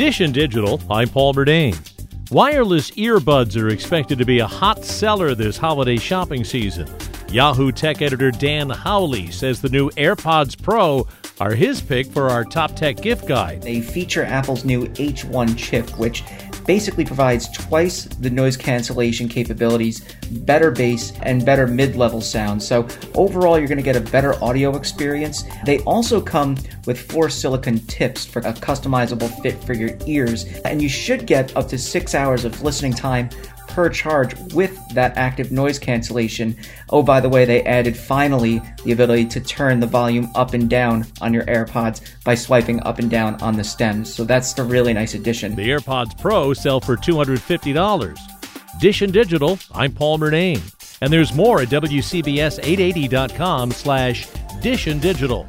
And Digital, I'm Paul Murnane. Wireless earbuds are expected to be a hot seller this holiday shopping season. Yahoo Tech editor Dan Howley says the new AirPods Pro are his pick for our top tech gift guide. They feature Apple's new H1 chip, which basically provides twice the noise cancellation capabilities, better bass, and better mid level sound. So, overall, you're going to get a better audio experience. They also come with four silicon tips for a customizable fit for your ears, and you should get up to six hours of listening time per charge with that active noise cancellation. Oh, by the way, they added finally the ability to turn the volume up and down on your AirPods by swiping up and down on the stems. So that's a really nice addition. The AirPods Pro sell for $250. Dish and Digital, I'm Paul Murnane. And there's more at WCBS880.com slash Dish and Digital.